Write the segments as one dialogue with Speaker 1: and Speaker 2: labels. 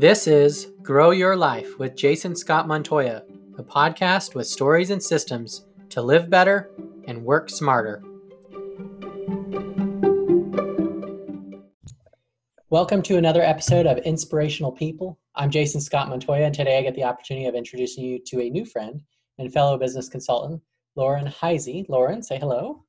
Speaker 1: This is Grow Your Life with Jason Scott Montoya, a podcast with stories and systems to live better and work smarter. Welcome to another episode of Inspirational People. I'm Jason Scott Montoya, and today I get the opportunity of introducing you to a new friend and fellow business consultant, Lauren Heisey. Lauren, say hello.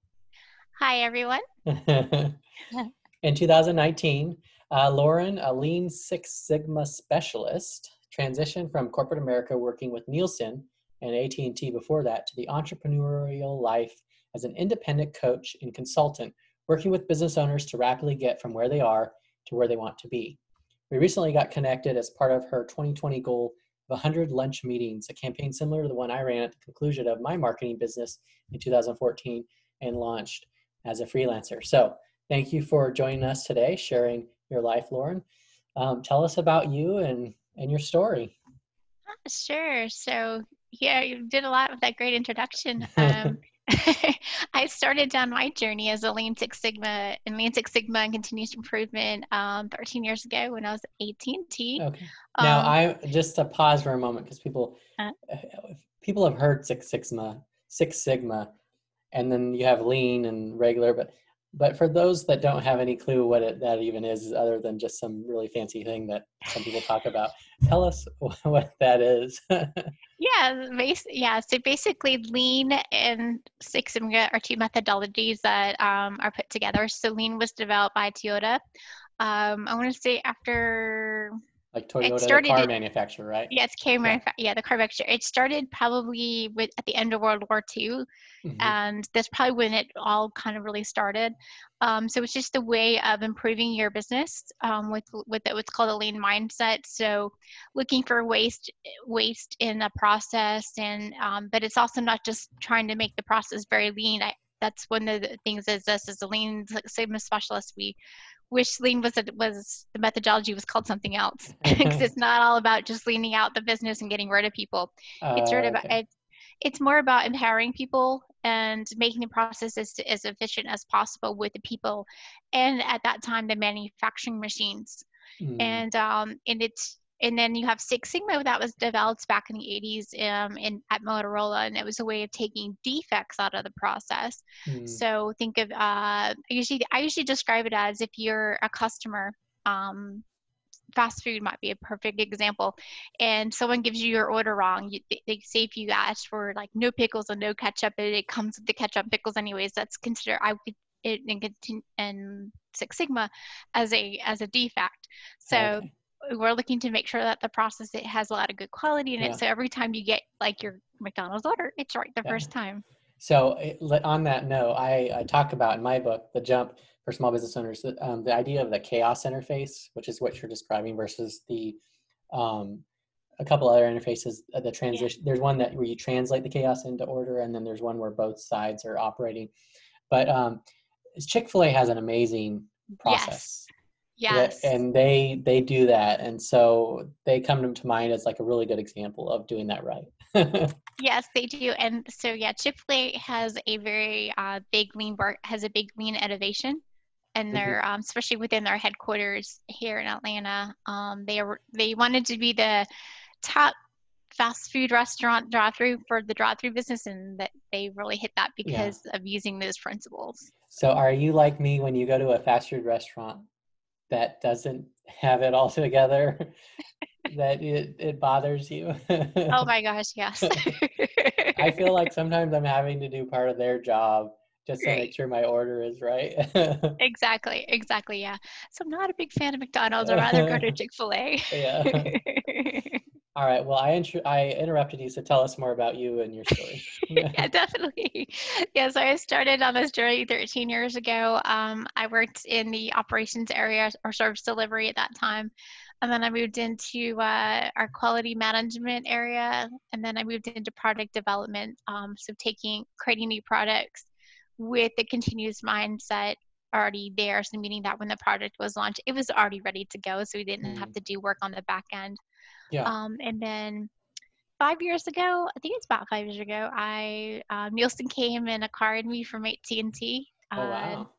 Speaker 2: Hi, everyone.
Speaker 1: In 2019, uh, Lauren, a Lean Six Sigma specialist, transitioned from corporate America working with Nielsen and AT&T before that to the entrepreneurial life as an independent coach and consultant, working with business owners to rapidly get from where they are to where they want to be. We recently got connected as part of her 2020 goal of 100 lunch meetings, a campaign similar to the one I ran at the conclusion of my marketing business in 2014 and launched as a freelancer. So, thank you for joining us today, sharing your life, Lauren. Um, tell us about you and, and your story.
Speaker 2: Sure. So, yeah, you did a lot with that great introduction. Um, I started down my journey as a Lean Six Sigma and Lean Six Sigma and continuous improvement um, 13 years ago when I was AT&T.
Speaker 1: Okay. Now, um, I just to pause for a moment because people uh, people have heard Six Sigma, Six Sigma, and then you have Lean and regular, but but for those that don't have any clue what it, that even is other than just some really fancy thing that some people talk about tell us what that is.
Speaker 2: Yeah base, yeah so basically lean and six sigma are two methodologies that um, are put together. So lean was developed by toyota. Um, i want to say after
Speaker 1: like Toyota, started, the car manufacturer, right?
Speaker 2: Yeah, it's car yeah. yeah, the car manufacturer. It started probably with at the end of World War II, mm-hmm. and that's probably when it all kind of really started. Um, so it's just a way of improving your business um, with with what's called a lean mindset. So looking for waste waste in the process, and um, but it's also not just trying to make the process very lean. I, that's one of the things as us as a lean sigma specialist we wish lean was a, was the methodology was called something else because it's not all about just leaning out the business and getting rid of people. Uh, it's sort of okay. it's, it's more about empowering people and making the process as, as efficient as possible with the people and at that time the manufacturing machines mm. and um and it's and then you have Six Sigma that was developed back in the 80s um, in, at Motorola, and it was a way of taking defects out of the process. Mm. So think of uh, I usually I usually describe it as if you're a customer. Um, fast food might be a perfect example and someone gives you your order wrong you, they, they, say if you ask for like no pickles and no ketchup it, it comes with the ketchup pickles anyways that's considered i would it in, in six sigma as a as a defect so okay we're looking to make sure that the process it has a lot of good quality in it. So every time you get like your McDonald's order, it's right the yeah. first time.
Speaker 1: So on that note, I, I, talk about in my book, The Jump for Small Business Owners, um, the idea of the chaos interface, which is what you're describing, versus the um, a couple other interfaces. Uh, the transition. Yeah. There's one that where you translate the chaos into order, and then there's one where both sides are operating. But um, Chick Fil A has an amazing process.
Speaker 2: Yes. Yes.
Speaker 1: And they they do that, and so they come to mind as like a really good example of doing that right.
Speaker 2: yes, they do, and so yeah, A has a very uh, big lean has a big lean innovation, and mm-hmm. they're mm-hmm. um, especially within their headquarters here in Atlanta. Um, they are they wanted to be the top fast food restaurant drive-through for the drive-through business, and that they really hit that because yeah. of using those principles.
Speaker 1: So, are you like me when you go to a fast food restaurant? That doesn't have it all together that it, it bothers you.
Speaker 2: Oh my gosh yes.
Speaker 1: I feel like sometimes i'm having to do part of their job just to right. make sure my order is right.
Speaker 2: Exactly exactly yeah. So i'm not a big fan of mcdonald's i'd rather go to chick-fil-a.
Speaker 1: Yeah all right. Well, I I interrupted you, so tell us more about you and your story.
Speaker 2: yeah, definitely. Yeah, so I started on this journey 13 years ago. Um, I worked in the operations area or service delivery at that time. And then I moved into uh, our quality management area. And then I moved into product development. Um, so taking, creating new products with the continuous mindset already there. So meaning that when the product was launched, it was already ready to go. So we didn't mm. have to do work on the back end.
Speaker 1: Yeah.
Speaker 2: Um, and then five years ago, I think it's about five years ago, I uh, Nielsen came and acquired me from AT&T.
Speaker 1: Oh wow.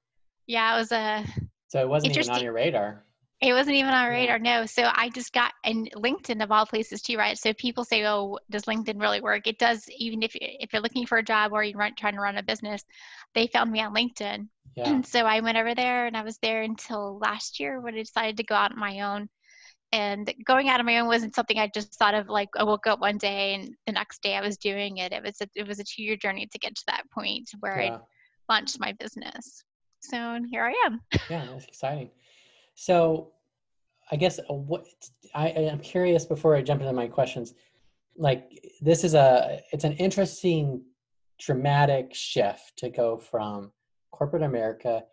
Speaker 2: yeah, it was a.
Speaker 1: So it wasn't even on your radar.
Speaker 2: It wasn't even on radar, no. So I just got and LinkedIn of all places too, right? So people say, "Oh, does LinkedIn really work?" It does. Even if if you're looking for a job or you're run, trying to run a business, they found me on LinkedIn, yeah. and so I went over there, and I was there until last year when I decided to go out on my own. And going out on my own wasn't something I just thought of like I woke up one day and the next day I was doing it. It was a, it was a two year journey to get to that point where yeah. I launched my business. So here I am.
Speaker 1: yeah, that's exciting. So, I guess uh, what I am curious before I jump into my questions. Like this is a it's an interesting dramatic shift to go from corporate America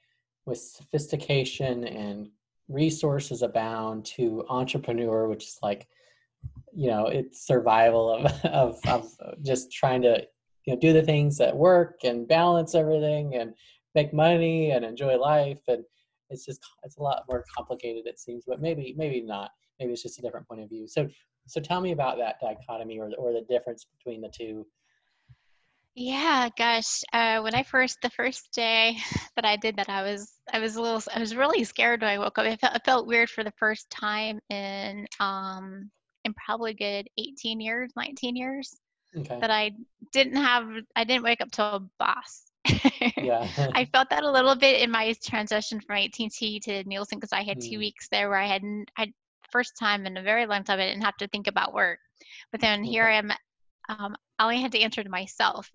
Speaker 1: with sophistication and resources abound to entrepreneur, which is like, you know, it's survival of, of, of just trying to, you know, do the things that work and balance everything and make money and enjoy life. And it's just it's a lot more complicated it seems but maybe maybe not. Maybe it's just a different point of view. So so tell me about that dichotomy or, or the difference between the two
Speaker 2: yeah gosh uh, when i first the first day that i did that i was i was a little i was really scared when i woke up it felt, it felt weird for the first time in um in probably good 18 years 19 years okay. that i didn't have i didn't wake up to a boss yeah. I felt that a little bit in my transition from AT&T to Nielsen because I had mm. two weeks there where I hadn't, I first time in a very long time I didn't have to think about work. But then okay. here I am, um, I only had to answer to myself.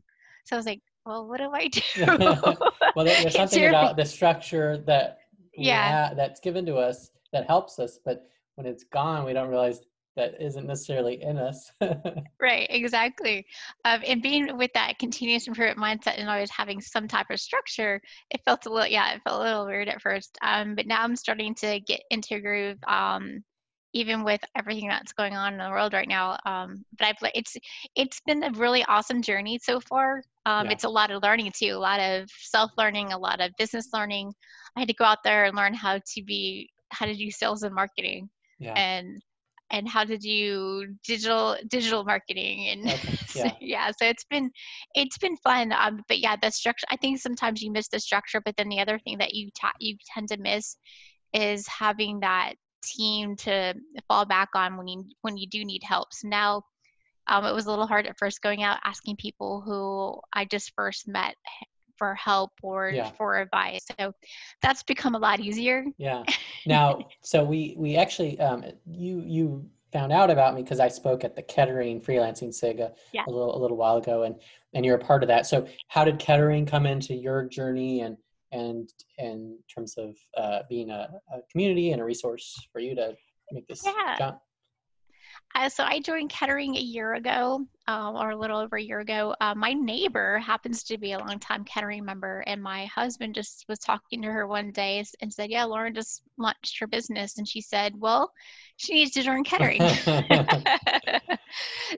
Speaker 2: So I was like, well, what do I do?
Speaker 1: well, there's something about the structure that yeah ha- that's given to us that helps us, but when it's gone, we don't realize that isn't necessarily in us.
Speaker 2: right, exactly. Um, and being with that continuous improvement mindset and always having some type of structure, it felt a little, yeah, it felt a little weird at first. Um, but now I'm starting to get into groove. Um, even with everything that's going on in the world right now, um, but I've it's it's been a really awesome journey so far. Um, yeah. It's a lot of learning too, a lot of self learning, a lot of business learning. I had to go out there and learn how to be how to do sales and marketing, yeah. and and how to do digital digital marketing and okay. yeah. so, yeah so it's been it's been fun um, but yeah the structure i think sometimes you miss the structure but then the other thing that you ta- you tend to miss is having that team to fall back on when you when you do need help so now um, it was a little hard at first going out asking people who i just first met for help or yeah. for advice. So that's become a lot easier.
Speaker 1: Yeah. Now, so we we actually um, you you found out about me because I spoke at the Kettering freelancing SIG a, yeah. a little a little while ago, and and you're a part of that. So how did Kettering come into your journey and and in terms of uh, being a, a, community and a resource for you to make this yeah. jump?
Speaker 2: Uh, so I joined Kettering a year ago, um, or a little over a year ago. Uh, my neighbor happens to be a longtime Kettering member, and my husband just was talking to her one day and said, "Yeah, Lauren just launched her business," and she said, "Well, she needs to join Kettering."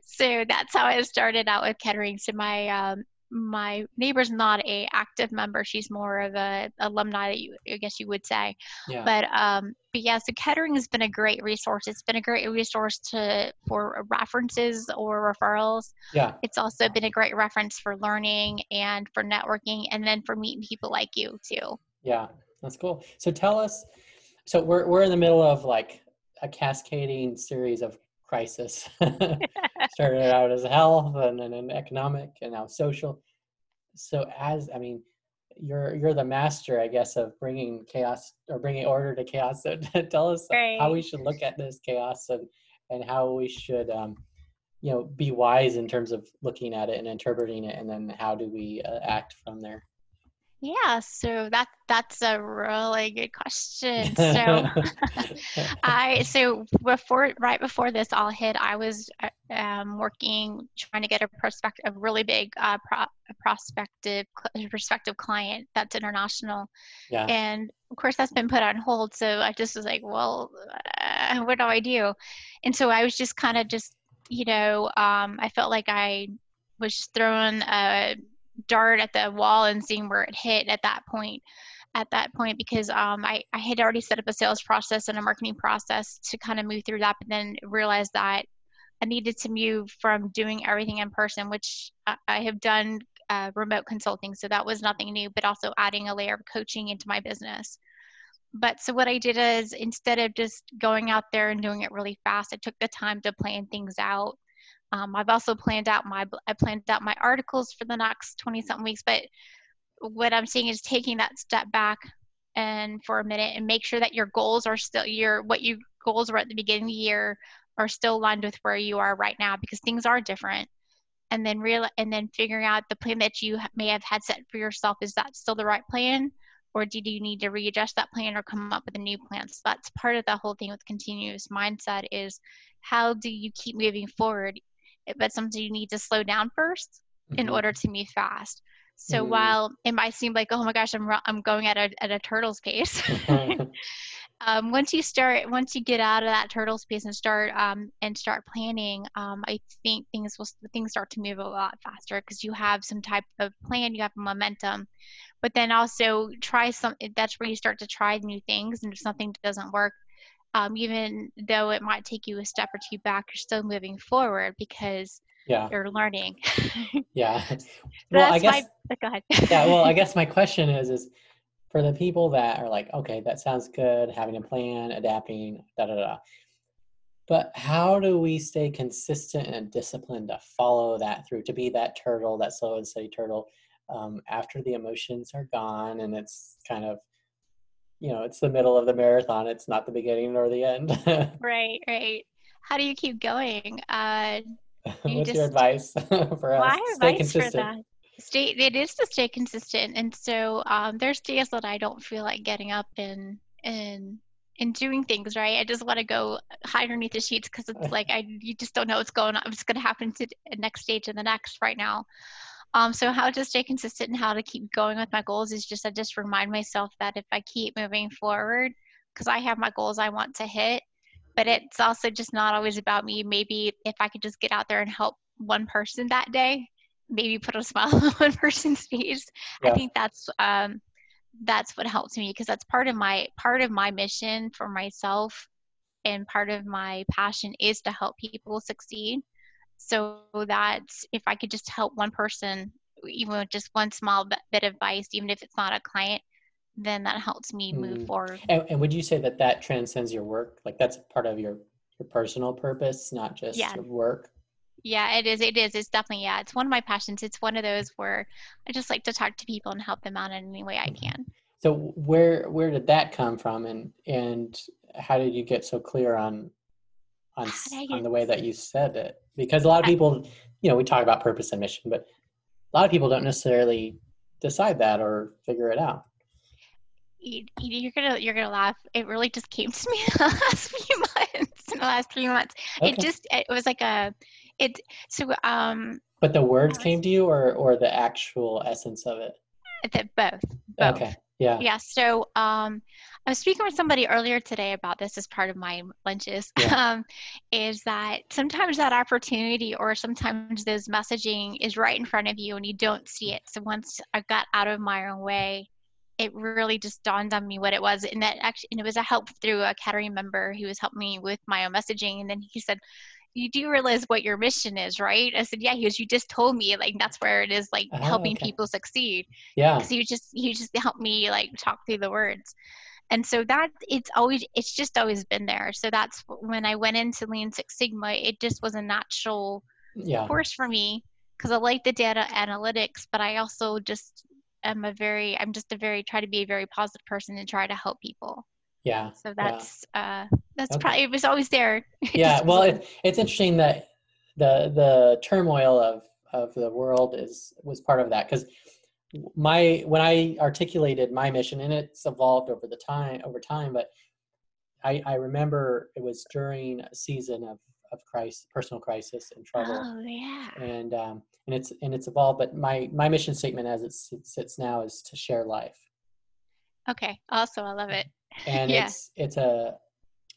Speaker 2: so that's how I started out with Kettering. So my um, my neighbor's not a active member she's more of a alumni that you i guess you would say. Yeah. but um but yeah so kettering has been a great resource. It's been a great resource to for references or referrals. Yeah. It's also been a great reference for learning and for networking and then for meeting people like you too.
Speaker 1: Yeah that's cool. So tell us so we're, we're in the middle of like a cascading series of crisis. Started out as health and then an economic and now social. So as I mean, you're you're the master, I guess, of bringing chaos or bringing order to chaos. So tell us right. how we should look at this chaos and and how we should um, you know be wise in terms of looking at it and interpreting it, and then how do we uh, act from there.
Speaker 2: Yeah, so that that's a really good question. So I so before right before this all hit, I was uh, um, working trying to get a prospective, a really big uh, pro, prospective prospective client that's international, yeah. and of course that's been put on hold. So I just was like, well, uh, what do I do? And so I was just kind of just you know um, I felt like I was just throwing a dart at the wall and seeing where it hit at that point at that point because um, I, I had already set up a sales process and a marketing process to kind of move through that but then realized that i needed to move from doing everything in person which i, I have done uh, remote consulting so that was nothing new but also adding a layer of coaching into my business but so what I did is instead of just going out there and doing it really fast, I took the time to plan things out. Um, I've also planned out my I planned out my articles for the next 20 something weeks, but what I'm seeing is taking that step back and for a minute and make sure that your goals are still your what your goals were at the beginning of the year are still aligned with where you are right now because things are different. And then real and then figuring out the plan that you may have had set for yourself is that still the right plan? Or did you need to readjust that plan or come up with a new plan? So that's part of the whole thing with continuous mindset is how do you keep moving forward but sometimes you need to slow down 1st mm-hmm. in order to move fast so mm-hmm. while it might seem like oh my gosh i'm, I'm going at a, at a turtle's pace um, once you start once you get out of that turtle's pace and start um, and start planning um, i think things will things start to move a lot faster because you have some type of plan you have momentum but then also try some that's where you start to try new things and if something doesn't work um, even though it might take you a step or two back you're still moving forward because yeah. you're learning
Speaker 1: yeah well i guess
Speaker 2: my, go ahead
Speaker 1: yeah well i guess my question is is for the people that are like, okay, that sounds good, having a plan, adapting, da da da. But how do we stay consistent and disciplined to follow that through, to be that turtle, that slow and steady turtle, um, after the emotions are gone and it's kind of, you know, it's the middle of the marathon. It's not the beginning nor the end.
Speaker 2: right, right. How do you keep going? Uh,
Speaker 1: you What's just, your advice for us? My
Speaker 2: stay advice consistent? for that stay it is to stay consistent and so um, there's days that i don't feel like getting up and and and doing things right i just want to go hide underneath the sheets because it's like i you just don't know what's going on what's going to happen to the next stage and the next right now um, so how to stay consistent and how to keep going with my goals is just i just remind myself that if i keep moving forward because i have my goals i want to hit but it's also just not always about me maybe if i could just get out there and help one person that day maybe put a smile on one person's face. Yeah. I think that's um, that's what helps me because that's part of my part of my mission for myself and part of my passion is to help people succeed. So that if I could just help one person, even with just one small bit of advice, even if it's not a client, then that helps me move mm. forward.
Speaker 1: And, and, would you say that that transcends your work? Like that's part of your your personal purpose, not just yeah. your work?
Speaker 2: Yeah, it is. It is. It's definitely, yeah. It's one of my passions. It's one of those where I just like to talk to people and help them out in any way I mm-hmm. can.
Speaker 1: So where where did that come from and and how did you get so clear on on on the way that you said it? Because a lot of people, you know, we talk about purpose and mission, but a lot of people don't necessarily decide that or figure it out.
Speaker 2: You're gonna you're gonna laugh. It really just came to me the last few months. In the last three months, okay. it just it was like a it so um
Speaker 1: but the words came to you or or the actual essence of it
Speaker 2: the, both, both
Speaker 1: okay yeah
Speaker 2: yeah so um i was speaking with somebody earlier today about this as part of my lunches yeah. um is that sometimes that opportunity or sometimes this messaging is right in front of you and you don't see it so once i got out of my own way it really just dawned on me what it was and that actually and it was a help through a Kettering member who was helping me with my own messaging and then he said you do realize what your mission is, right? I said, yeah. He goes, you just told me, like that's where it is, like oh, helping okay. people succeed.
Speaker 1: Yeah.
Speaker 2: Because you just you just helped me like talk through the words, and so that it's always it's just always been there. So that's when I went into Lean Six Sigma, it just was a natural yeah. course for me because I like the data analytics, but I also just am a very I'm just a very try to be a very positive person and try to help people.
Speaker 1: Yeah.
Speaker 2: So that's yeah. uh that's okay. probably it was always there.
Speaker 1: yeah. Well, it, it's interesting that the the turmoil of of the world is was part of that because my when I articulated my mission and it's evolved over the time over time, but I I remember it was during a season of of crisis, personal crisis and trouble.
Speaker 2: Oh yeah.
Speaker 1: And um and it's and it's evolved, but my my mission statement as it sits now is to share life.
Speaker 2: Okay. Also, I love it
Speaker 1: and yeah. it's it's a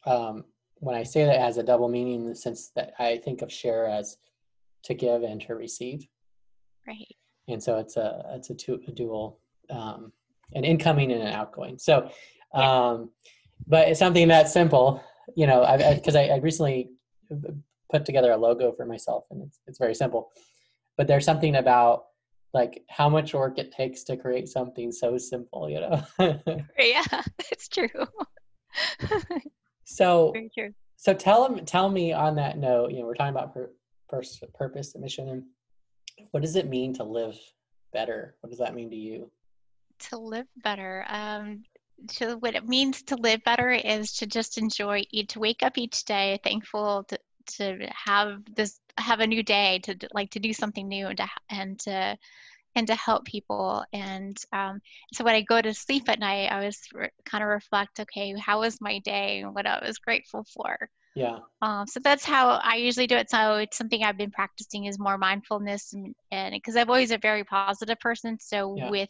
Speaker 1: um, when I say that it has a double meaning in the sense that I think of share as to give and to receive.
Speaker 2: Right.
Speaker 1: And so it's a it's a, two, a dual um, an incoming and an outgoing. So, um, but it's something that simple, you know, because I, I, I, recently put together a logo for myself and it's, it's very simple, but there's something about like how much work it takes to create something so simple, you know?
Speaker 2: yeah, it's true.
Speaker 1: so,
Speaker 2: true.
Speaker 1: so tell them, tell me on that note, you know, we're talking about pur- pers- purpose and mission and what does it mean to live better? What does that mean to you?
Speaker 2: To live better. Um, so what it means to live better is to just enjoy to wake up each day thankful to, to have this have a new day to like to do something new and to and to and to help people and um, so when i go to sleep at night i was re- kind of reflect okay how was my day and what i was grateful for
Speaker 1: yeah.
Speaker 2: Um, so that's how i usually do it. So it's something i've been practicing is more mindfulness and because i'm always a very positive person. So yeah. with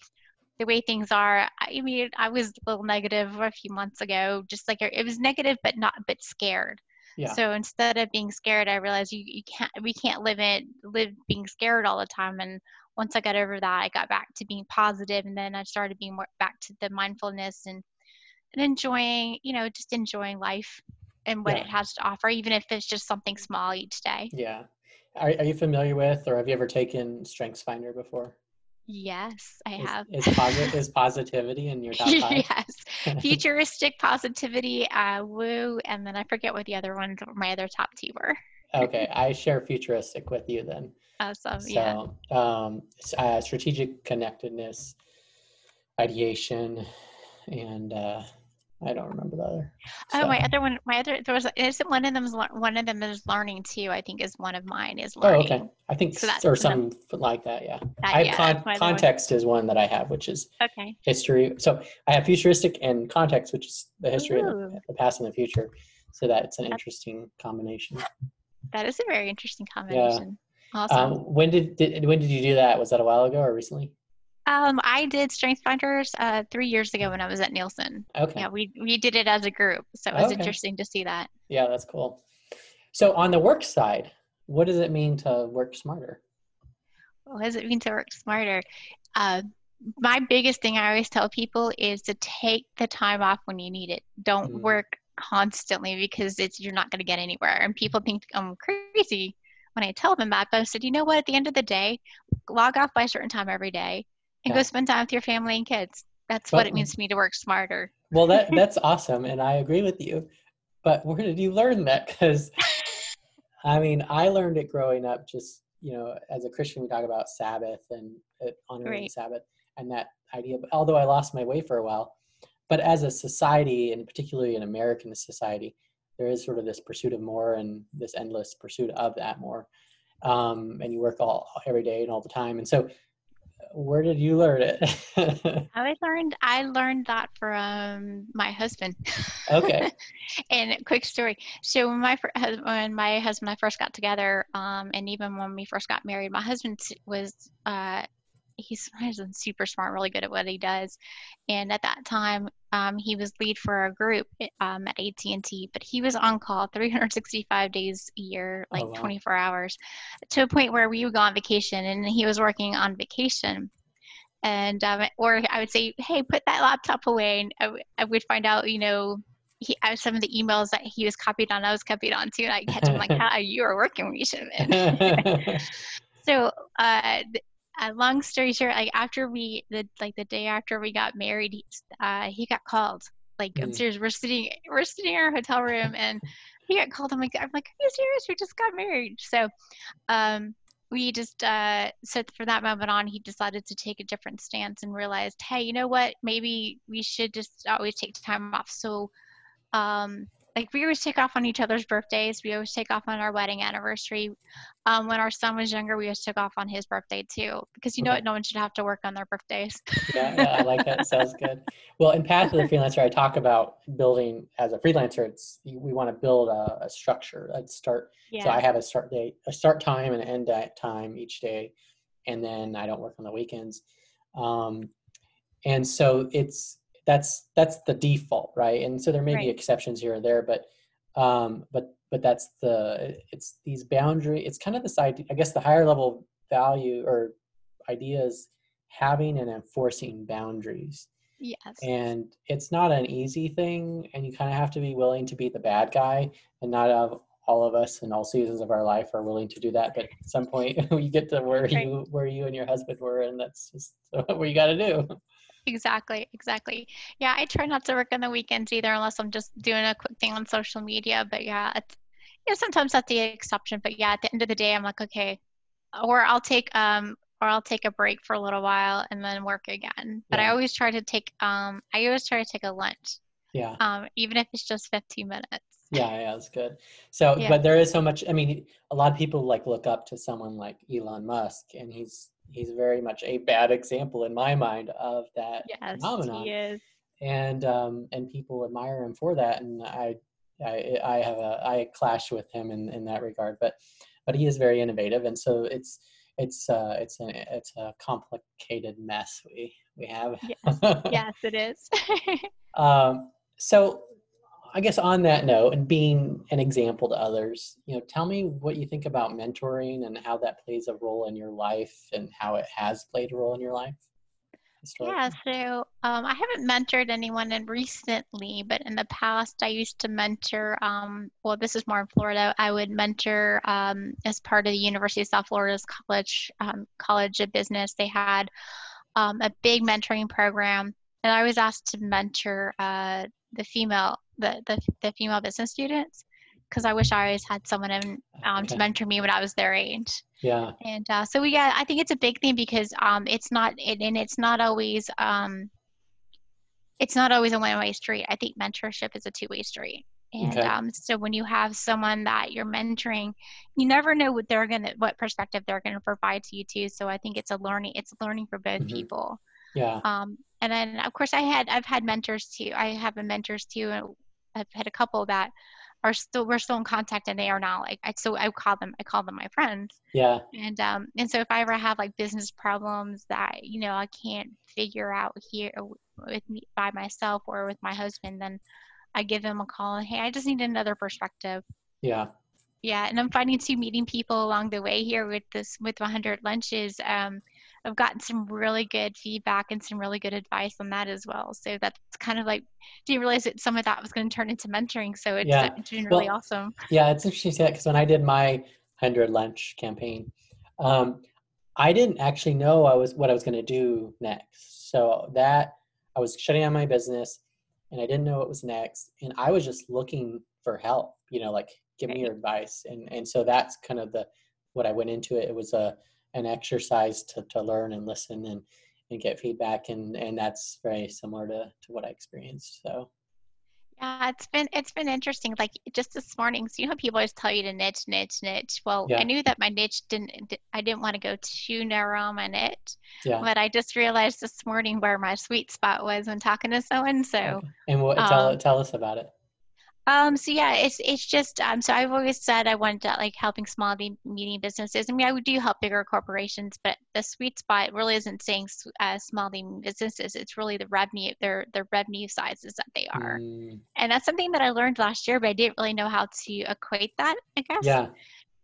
Speaker 2: the way things are i mean i was a little negative a few months ago just like it was negative but not but scared. Yeah. so instead of being scared i realized you, you can't we can't live it live being scared all the time. And once i got over that i got back to being positive and then i started being more back to the mindfulness and and enjoying you know just enjoying life and what yeah. it has to offer even if it's just something small each day
Speaker 1: yeah are, are you familiar with or have you ever taken strengths finder before
Speaker 2: Yes, I have.
Speaker 1: Is, is positivity in your top five?
Speaker 2: yes. Futuristic positivity, uh, woo, and then I forget what the other ones, my other top two were.
Speaker 1: okay, I share futuristic with you then.
Speaker 2: Awesome.
Speaker 1: So,
Speaker 2: yeah.
Speaker 1: um, uh, strategic connectedness, ideation, and uh, I don't remember the other.
Speaker 2: Oh, my other one, my other there was isn't one of them is one of them is learning too. I think is one of mine is learning.
Speaker 1: Oh, okay. I think so or something like that. Yeah. That, I have yeah, con- context one. is one that I have, which is
Speaker 2: okay
Speaker 1: history. So I have futuristic and context, which is the history Ooh. of the, the, past and the future. So that it's an That's, interesting combination.
Speaker 2: That is a very interesting combination. Yeah. Awesome.
Speaker 1: Um, when did, did when did you do that? Was that a while ago or recently?
Speaker 2: Um, I did Strength Finders uh, three years ago when I was at Nielsen.
Speaker 1: Okay.
Speaker 2: Yeah, we we did it as a group, so it was okay. interesting to see that.
Speaker 1: Yeah, that's cool. So on the work side, what does it mean to work smarter?
Speaker 2: What does it mean to work smarter? Uh, my biggest thing I always tell people is to take the time off when you need it. Don't mm. work constantly because it's you're not going to get anywhere. And people think I'm crazy when I tell them that. But I said, you know what? At the end of the day, log off by a certain time every day and yeah. go spend time with your family and kids. That's but, what it means to me to work smarter.
Speaker 1: well, that that's awesome, and I agree with you. But where did you learn that? Because I mean, I learned it growing up. Just you know, as a Christian, we talk about Sabbath and uh, honoring right. Sabbath and that idea. But although I lost my way for a while, but as a society, and particularly in American society, there is sort of this pursuit of more and this endless pursuit of that more. Um, and you work all every day and all the time, and so where did you learn it?
Speaker 2: I learned I learned that from my husband.
Speaker 1: Okay.
Speaker 2: and quick story. So when my when my husband and I first got together, um, and even when we first got married, my husband was uh, he's, he's super smart, really good at what he does. And at that time, um, he was lead for a group um, at AT&T, but he was on call 365 days a year, like oh, wow. 24 hours, to a point where we would go on vacation, and he was working on vacation. And um, or I would say, hey, put that laptop away, and I, w- I would find out, you know, he, I, some of the emails that he was copied on, I was copied on too, and I catch him like, "How you are working when you should have been." so uh, uh, long story short, like after we the like the day after we got married, he, uh, he got called. Like mm. I'm serious. We're sitting we're sitting in our hotel room and he got called. I'm like I'm like, are you serious? We just got married. So, um, we just uh, so from that moment on, he decided to take a different stance and realized, hey, you know what? Maybe we should just always take time off. So, um, like we always take off on each other's birthdays. We always take off on our wedding anniversary. Um, when our son was younger, we always took off on his birthday too, because you know what, no one should have to work on their birthdays.
Speaker 1: yeah, yeah, I like that. Sounds good. Well, in Path of the Freelancer, I talk about building as a freelancer. It's we want to build a, a structure, a start. Yeah. So I have a start date, a start time, and an end time each day, and then I don't work on the weekends. Um, and so it's that's that's the default right and so there may right. be exceptions here and there but um but but that's the it's these boundary it's kind of this idea i guess the higher level value or ideas having and enforcing boundaries
Speaker 2: yes
Speaker 1: and it's not an easy thing and you kind of have to be willing to be the bad guy and not have all of us in all seasons of our life are willing to do that. But at some point, you get to where right. you where you and your husband were, and that's just what you got to do.
Speaker 2: Exactly, exactly. Yeah, I try not to work on the weekends either, unless I'm just doing a quick thing on social media. But yeah, it's, you know, sometimes that's the exception. But yeah, at the end of the day, I'm like, okay, or I'll take um or I'll take a break for a little while and then work again. But yeah. I always try to take um I always try to take a lunch.
Speaker 1: Yeah.
Speaker 2: Um, even if it's just 15 minutes.
Speaker 1: Yeah, yeah, that's good. So, yeah. but there is so much. I mean, a lot of people like look up to someone like Elon Musk, and he's he's very much a bad example in my mind of that
Speaker 2: yes,
Speaker 1: phenomenon.
Speaker 2: He is.
Speaker 1: And um, and people admire him for that, and I I I have a I clash with him in in that regard, but but he is very innovative, and so it's it's uh it's a it's a complicated mess we we have.
Speaker 2: Yes, yes it is.
Speaker 1: um, so I guess on that note, and being an example to others, you know, tell me what you think about mentoring and how that plays a role in your life and how it has played a role in your life.
Speaker 2: Yeah, so um, I haven't mentored anyone in recently, but in the past, I used to mentor. Um, well, this is more in Florida. I would mentor um, as part of the University of South Florida's college um, college of business. They had um, a big mentoring program, and I was asked to mentor uh, the female the, the, the female business students because I wish I always had someone in, um, to mentor me when I was their age.
Speaker 1: Yeah.
Speaker 2: And uh, so yeah, I think it's a big thing because um, it's not it, and it's not always um, it's not always a one-way street. I think mentorship is a two-way street. And okay. um, so when you have someone that you're mentoring, you never know what they're gonna what perspective they're gonna provide to you too. So I think it's a learning it's learning for both mm-hmm. people.
Speaker 1: Yeah.
Speaker 2: Um, and then of course I had I've had mentors too. I have mentors too I've had a couple that are still we're still in contact and they are now like I so I call them I call them my friends.
Speaker 1: Yeah.
Speaker 2: And um and so if I ever have like business problems that you know I can't figure out here with me by myself or with my husband, then I give them a call and hey, I just need another perspective.
Speaker 1: Yeah.
Speaker 2: Yeah, and I'm finding too meeting people along the way here with this with 100 lunches. Um, I've gotten some really good feedback and some really good advice on that as well. So that's kind of like didn't realize that some of that was going to turn into mentoring. So it's, yeah. been really well, awesome.
Speaker 1: Yeah, it's interesting because when I did my hundred lunch campaign, um, I didn't actually know I was what I was going to do next. So that I was shutting down my business, and I didn't know what was next, and I was just looking for help. You know, like give me your advice, and and so that's kind of the what I went into it. It was a an exercise to, to learn and listen and, and get feedback and, and that's very similar to, to what I experienced. So
Speaker 2: yeah, it's been it's been interesting. Like just this morning, so you know people always tell you to niche, niche, niche. Well, yeah. I knew that my niche didn't. I didn't want to go too narrow on my niche.
Speaker 1: Yeah.
Speaker 2: But I just realized this morning where my sweet spot was when talking to someone. So. Okay.
Speaker 1: And what? Um, tell tell us about it.
Speaker 2: Um, so yeah, it's it's just um, so I've always said I wanted to like helping small medium businesses. I mean, I do help bigger corporations, but the sweet spot really isn't saying uh, small medium businesses. It's really the revenue, their their revenue sizes that they are, mm. and that's something that I learned last year, but I didn't really know how to equate that. I guess.
Speaker 1: Yeah.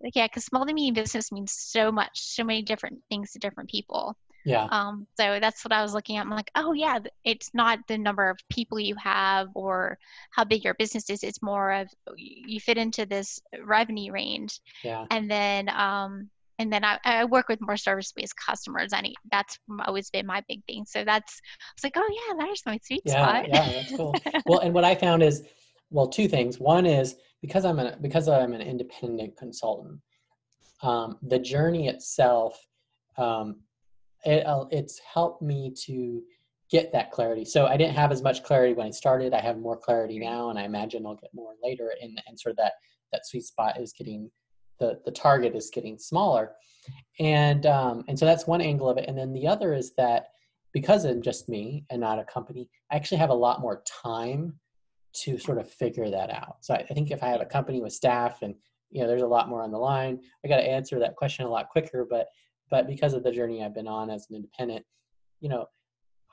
Speaker 2: Like yeah, because small to medium business means so much, so many different things to different people.
Speaker 1: Yeah.
Speaker 2: Um, so that's what I was looking at. I'm like, oh yeah, it's not the number of people you have or how big your business is. It's more of you fit into this revenue range.
Speaker 1: Yeah.
Speaker 2: And then um, and then I, I work with more service-based customers. and that's always been my big thing. So that's it's like, oh yeah, that is my sweet
Speaker 1: yeah,
Speaker 2: spot.
Speaker 1: Yeah, that's cool. well, and what I found is, well, two things. One is because I'm an because I'm an independent consultant, um, the journey itself um, it, uh, it's helped me to get that clarity. So I didn't have as much clarity when I started. I have more clarity now, and I imagine I'll get more later. And, and sort of that that sweet spot is getting the the target is getting smaller, and um, and so that's one angle of it. And then the other is that because I'm just me and not a company, I actually have a lot more time to sort of figure that out. So I, I think if I have a company with staff and you know there's a lot more on the line, I got to answer that question a lot quicker. But but because of the journey I've been on as an independent, you know,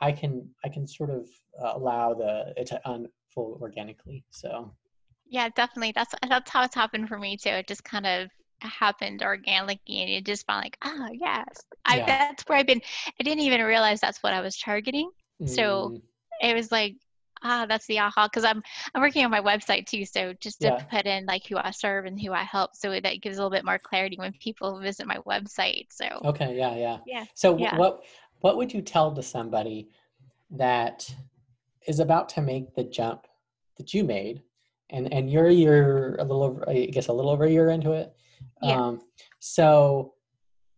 Speaker 1: I can I can sort of uh, allow the it to unfold organically. So
Speaker 2: yeah, definitely. That's that's how it's happened for me too. It just kind of happened organically, and you just found like, oh yes, I yeah. that's where I've been. I didn't even realize that's what I was targeting. Mm. So it was like ah, that's the aha. Because I'm I'm working on my website too, so just to
Speaker 1: Yeah.
Speaker 2: put in like who I serve and who I help, so that gives a little bit more clarity when people visit my website. So
Speaker 1: Okay, yeah, yeah.
Speaker 2: yeah,
Speaker 1: So
Speaker 2: Yeah.
Speaker 1: what what would you tell to somebody that is about to make the jump that you made, and and you're you're a little over, I guess a little over a year into it.
Speaker 2: Yeah.
Speaker 1: Um, so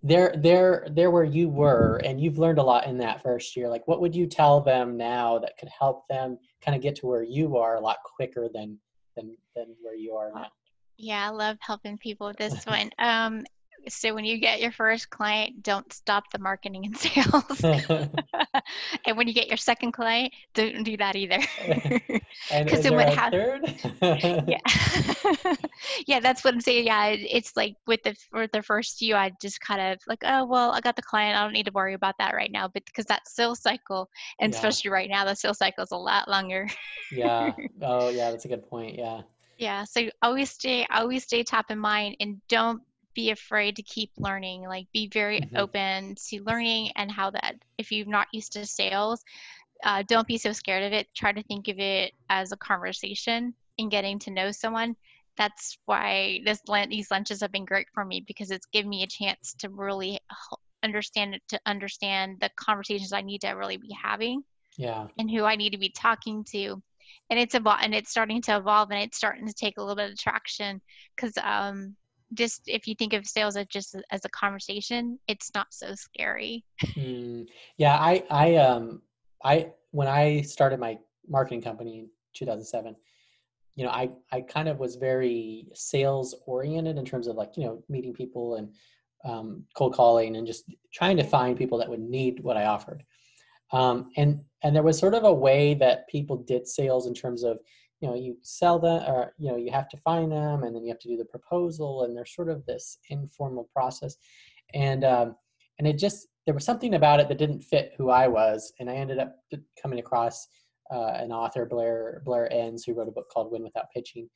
Speaker 1: they're they're they're where you were, and you've learned a lot in that first year. Like, what would you tell them now that could help them kind of get to where you are a lot quicker than than than where you are now?
Speaker 2: yeah, I love helping people with this one. Um, so when you get your first client, don't stop the marketing and sales. and when you get your second client, don't do that either.
Speaker 1: and
Speaker 2: 'Cause
Speaker 1: is
Speaker 2: then what
Speaker 1: a
Speaker 2: hap-
Speaker 1: third?
Speaker 2: yeah yeah that's what i'm saying yeah it's like with the for the first few i just kind of like oh well i got the client i don't need to worry about that right now but because that sales cycle and
Speaker 1: Yeah.
Speaker 2: especially right now the sales cycle is a lot longer
Speaker 1: yeah. Oh, yeah. That's a good point. Yeah.
Speaker 2: yeah so always stay always stay top of mind and don't be afraid to keep learning like be very
Speaker 1: Mhm.
Speaker 2: open to learning and how that if you're not used to sales uh, don't be so scared of it try to think of it as a conversation and getting to know someone that's why this these lunches have been great for me because it's given me a chance to really understand it to understand the conversations i need to really be having
Speaker 1: Yeah.
Speaker 2: and who I need to be talking to. And it's evol- and it's starting to evolve and it's starting to take a little bit of traction because um, just if you think of sales as just as a conversation, it's not so scary.
Speaker 1: Mm, yeah. I, I, um, I, when I started my marketing company in 2007, you know, I, I kind of was very sales oriented in terms of like, you know, meeting people and um, cold calling and just trying to find people that would need what I offered. Um, and, and there was sort of a way that people did sales in terms of, you know, you sell them or, you know, you have to find them and then you have to do the proposal and there's sort of this informal process. And, um, and it just, there was something about it that didn't fit who I was. And I ended up coming across uh, an author, Blair, Blair Enns, who wrote a book called Win Without Pitching.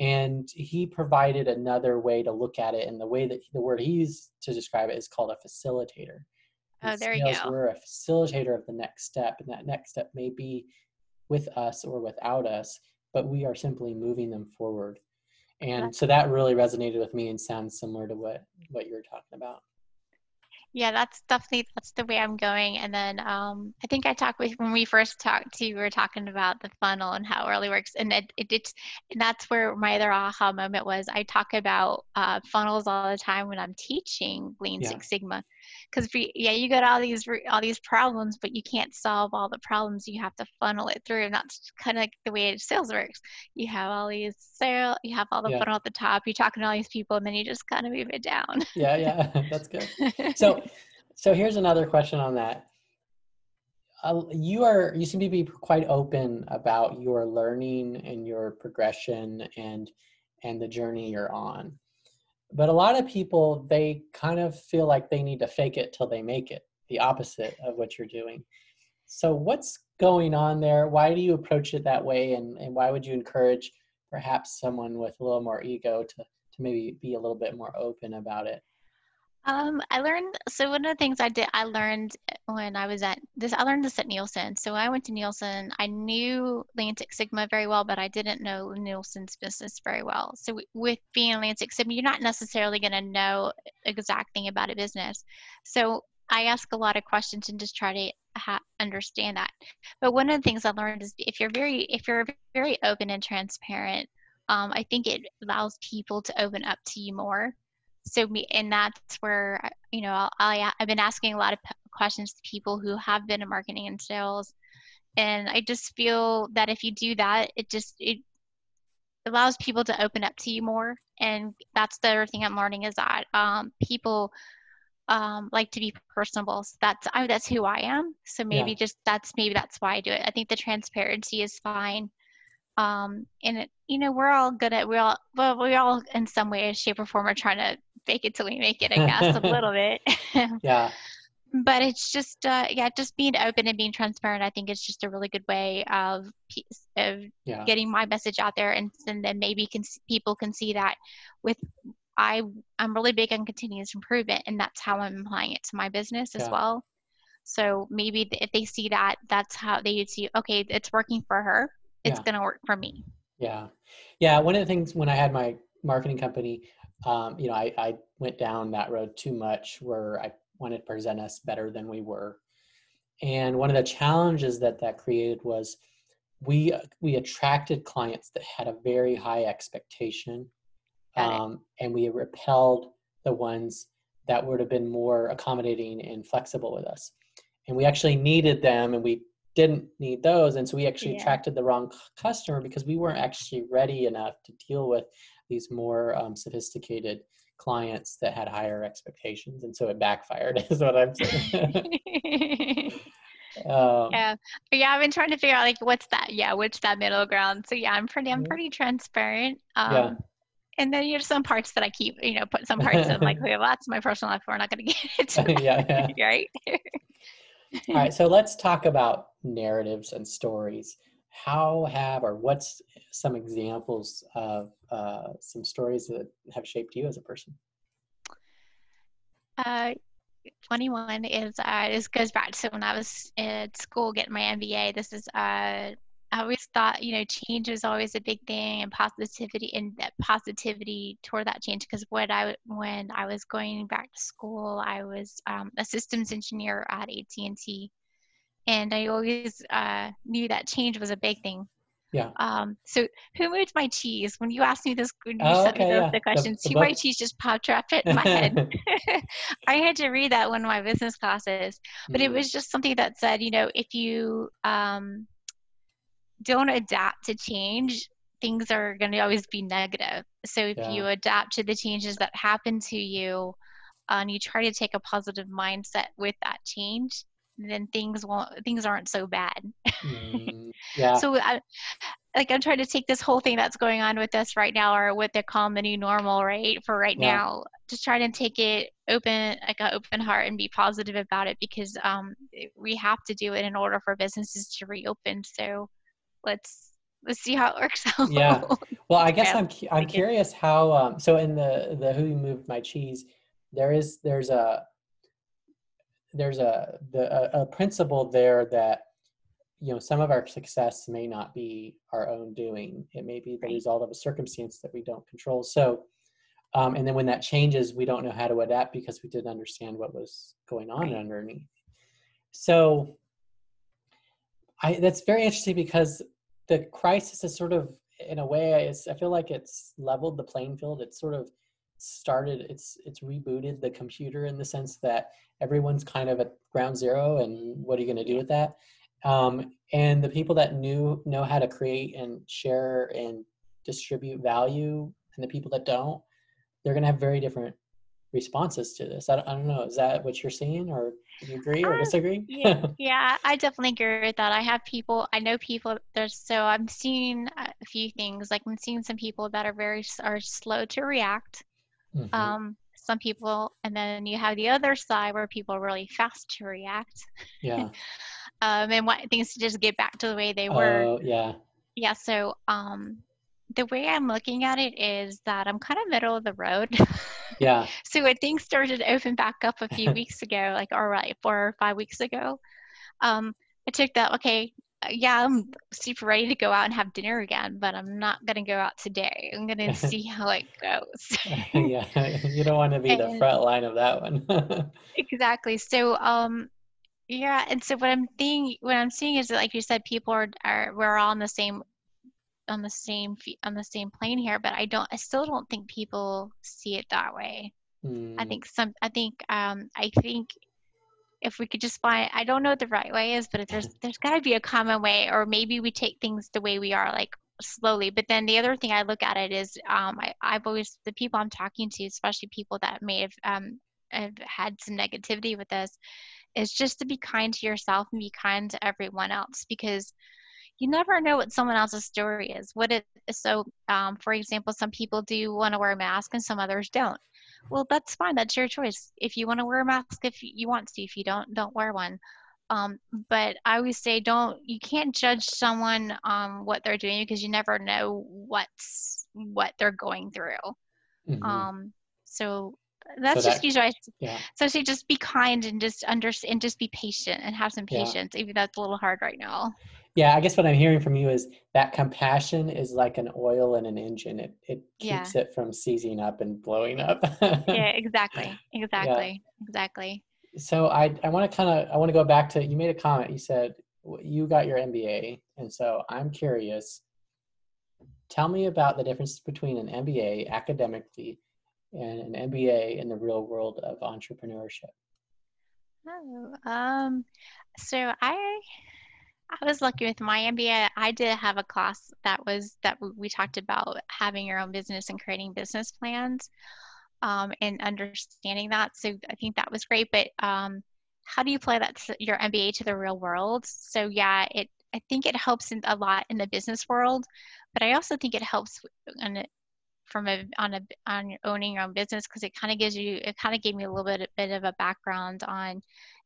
Speaker 1: And he provided another way to look at it. And the way that the word he used to describe it is called a facilitator.
Speaker 2: Oh, there you go.
Speaker 1: We're a facilitator of the next step. And that next step may be with us or without us, but we are simply moving them forward. And so that really resonated with me and sounds similar to what, what you're talking about.
Speaker 2: Yeah, that's definitely that's the way I'm going. And then um, I think I talked with when we first talked to you, we were talking about the funnel and how it really works. And it, it it's and that's where my other aha moment was. I talk about uh, funnels all the time when I'm teaching Lean
Speaker 1: Yeah.
Speaker 2: Six Sigma, because yeah, you got all these all these problems, but you can't solve all the problems. You have to funnel it through, and that's kind of like the way sales works. You have all these sale, you have all the
Speaker 1: Yeah.
Speaker 2: funnel at the top. You're talking to all these people, and then you just kind of move it down.
Speaker 1: Yeah, yeah, that's good. so so here's another question on that uh, you are you seem to be quite open about your learning and your progression and and the journey you're on but a lot of people they kind of feel like they need to fake it till they make it the opposite of what you're doing. So what's going on there? Why do you approach it that way? And, and why would you encourage perhaps someone with a little more ego to to maybe be a little bit more open about it
Speaker 2: Um, I learned so one of the things I did I learned when I was at this I learned this at Nielsen. So I went to Nielsen. I knew Six Sigma very well, but I didn't know Nielsen's business very well. So with being Six Sigma, you're not necessarily going to know exact thing about a business. So I ask a lot of questions and just try to ha- understand that. But one of the things I learned is if you're very if you're very open and transparent, um, I think it allows people to open up to you more so me and that's where you know I'll, I, i've been asking a lot of p- questions to people who have been in marketing and sales. And i just feel that if you do that it just it allows people to open up to you more. And that's the other thing i'm learning is that um, people um, like to be personable. So that's I, that's who i am. So maybe
Speaker 1: Yeah.
Speaker 2: just that's maybe that's why i do it. I think the transparency is fine um and it, you know we're all good at we're all well we're all in some way shape or form are trying to fake it till we make it i guess a little bit
Speaker 1: yeah
Speaker 2: but it's just uh yeah just being open and being transparent i think it's just a really good way of of
Speaker 1: yeah
Speaker 2: getting my message out there and, and then maybe can people can see that with i i'm really big on continuous improvement and that's how i'm applying it to my business as
Speaker 1: Yeah.
Speaker 2: well So maybe if they see that, that's how they see, okay, it's working for her. It's yeah. going to work for me.
Speaker 1: Yeah. Yeah. One of the things when I had my marketing company, um, you know, I, I went down that road too much where I wanted to present us better than we were. And one of the challenges that that created was we we attracted clients that had a very high expectation, um, and we repelled the ones that would have been more accommodating and flexible with us. And we actually needed them, and we didn't need those, and so we actually yeah. attracted the wrong customer because we weren't actually ready enough to deal with these more um, sophisticated clients that had higher expectations, and so it backfired. Is what I'm saying.
Speaker 2: Um, yeah, yeah. I've been trying to figure out like what's that? Yeah, what's that middle ground? So yeah, I'm pretty, I'm mm-hmm. pretty transparent. Um, yeah. And then you have some parts that I keep, you know, put some parts of like, okay, well, that's my personal life. We're not going to get into yeah, yeah. right?
Speaker 1: All right, so let's talk about narratives and stories. How have or what's some examples of uh, some stories that have shaped you as a person?
Speaker 2: Uh, 21 is uh, this goes back to when I was at school getting my MBA. This is uh, I always thought you know change was always a big thing and positivity and that positivity toward that change because what I when I was going back to school I was um, a systems engineer at AT&T and I always uh, knew that change was a big thing
Speaker 1: yeah.
Speaker 2: Um, so who moved my cheese? When you asked me this, when you oh, sent okay, me the, yeah. the questions, the, the who my cheese just popped up in my head. I had to read that one of my business classes, but mm. it was just something that said, you know, if you um, don't adapt to change, things are going to always be negative. So if yeah. you adapt to the changes that happen to you, and you try to take a positive mindset with that change, then things won't things aren't so bad mm, yeah so I, like i'm trying to take this whole thing that's going on with us right now or what they call the new normal right for right yeah. now just try to take it open like an open heart and be positive about it because um we have to do it in order for businesses to reopen so let's let's see how it works out
Speaker 1: yeah well i guess yeah. i'm i'm curious how um so in the the who moved my cheese there is there's a there's a the a, a principle there that you know some of our success may not be our own doing it may be the right. result of a circumstance that we don't control so um, and then when that changes we don't know how to adapt because we didn't understand what was going on right. underneath so I, that's very interesting because the crisis is sort of in a way i feel like it's leveled the playing field. It's sort of started it's it's rebooted the computer in the sense that everyone's kind of at ground zero and what are you going to do with that? Um, and the people that knew know how to create and share and distribute value and the people that don't they're going to have very different responses to this. I don't, I don't know. Is that what you're seeing or do you agree or uh, disagree?
Speaker 2: yeah, yeah i definitely agree with that. I have people i know people there's so i'm seeing a few things. Like i'm seeing some people that are very are slow to react mm-hmm. um, some people and then you have the other side where people are really fast to react.
Speaker 1: Yeah.
Speaker 2: Um, and want things to just get back to the way they were.
Speaker 1: Uh, yeah.
Speaker 2: Yeah so um, the way i'm looking at it is that i'm kind of middle of the road
Speaker 1: yeah
Speaker 2: so when things started to open back up a few weeks ago like all right four or five weeks ago um, i took that okay yeah, I'm super ready to go out and have dinner again, but I'm not going to go out today. I'm going to see how it goes.
Speaker 1: yeah, you don't want to be and, the front line of that one.
Speaker 2: exactly. So, um, yeah, and so what I'm seeing, what I'm seeing is that, like you said, people are, are we're all on the same, on the same, on the same plane here. But I don't, I still don't think people see it that way. Mm. I hmm. think some, I think, um, I think if we could just find i don't know what the right way is but if there's there's got to be a common way or maybe we take things the way we are like slowly but then the other thing i look at it is um, I, i've always the people i'm talking to especially people that may have, um, have had some negativity with this is just to be kind to yourself and be kind to everyone else because you never know what someone else's story is what it so um, for example some people do want to wear a mask and some others don't well that's fine that's your choice if you want to wear a mask if you want to if you don't don't wear one um, but i always say don't you can't judge someone um, what they're doing because you never know what's what they're going through mm-hmm. um, so That's so just that, usually. Yeah. So say just be kind and just under and just be patient and have some patience, yeah. even though it's a little hard right now.
Speaker 1: Yeah, I guess what I'm hearing from you is that compassion is like an oil in an engine. It it keeps yeah. it from seizing up and blowing up.
Speaker 2: yeah, exactly, exactly, yeah. exactly.
Speaker 1: So I I want to kind of I want to go back to you made a comment. You said you got your MBA, and so I'm curious. Tell me about the difference between an MBA academically and an MBA in the real world of entrepreneurship.
Speaker 2: Oh, um, so I I was lucky with my MBA. I did have a class that was that we talked about having your own business and creating business plans um, and understanding that. So I think that was great. But um, how do you apply that your MBA to the real world? So yeah, it I think it helps a lot in the business world, but I also think it helps from a on a on owning your own business because it kind of gives you it kind of gave me a little bit a bit of a background on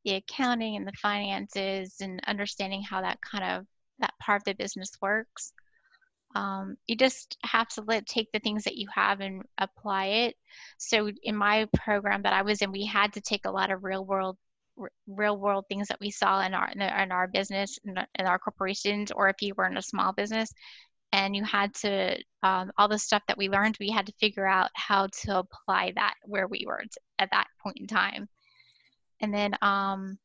Speaker 2: the accounting and the finances and understanding how that kind of that part of the business works. Um, you just have to let take the things that you have and apply it. So in my program that I was in, we had to take a lot of real world real world things that we saw in our in our business in our corporations or if you were in a small business and you had to um, all the stuff that we learned we had to figure out how to apply that where we were at that point in time and then um,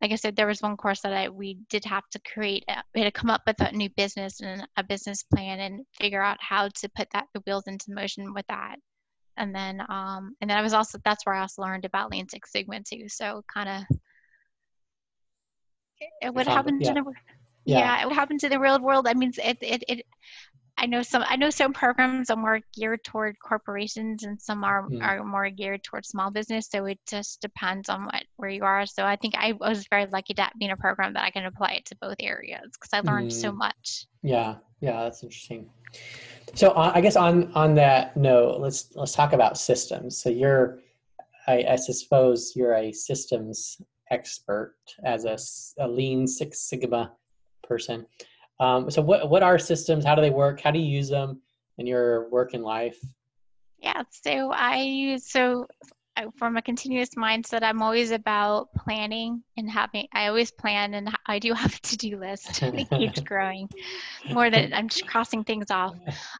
Speaker 2: like I said, there was one course that I we did have to create. A, we had to come up with a new business and a business plan and figure out how to put that the wheels into motion with that. And then um, and then I was also that's where I also learned about Lean Six Sigma too. So kind of what happened yeah. to the yeah. yeah, what happened to the real world. I mean, it it it I know some I know some programs are more geared toward corporations and some are, mm. are more geared toward small business. So it just depends on what where you are. So I think I was very lucky to be in a program that I can apply it to both areas because I learned mm. so much.
Speaker 1: Yeah, yeah, that's interesting. So uh, I guess on on that note, let's let's talk about systems. So you're, I, I suppose you're a systems expert as a, a Lean Six Sigma person. Um, so what what are systems? How do they work? How do you use them in your work and life?
Speaker 2: Yeah, so I use so from a continuous mindset, I'm always about planning and having. I always plan, and I do have a to-do list. it keeps growing more than I'm just crossing things off.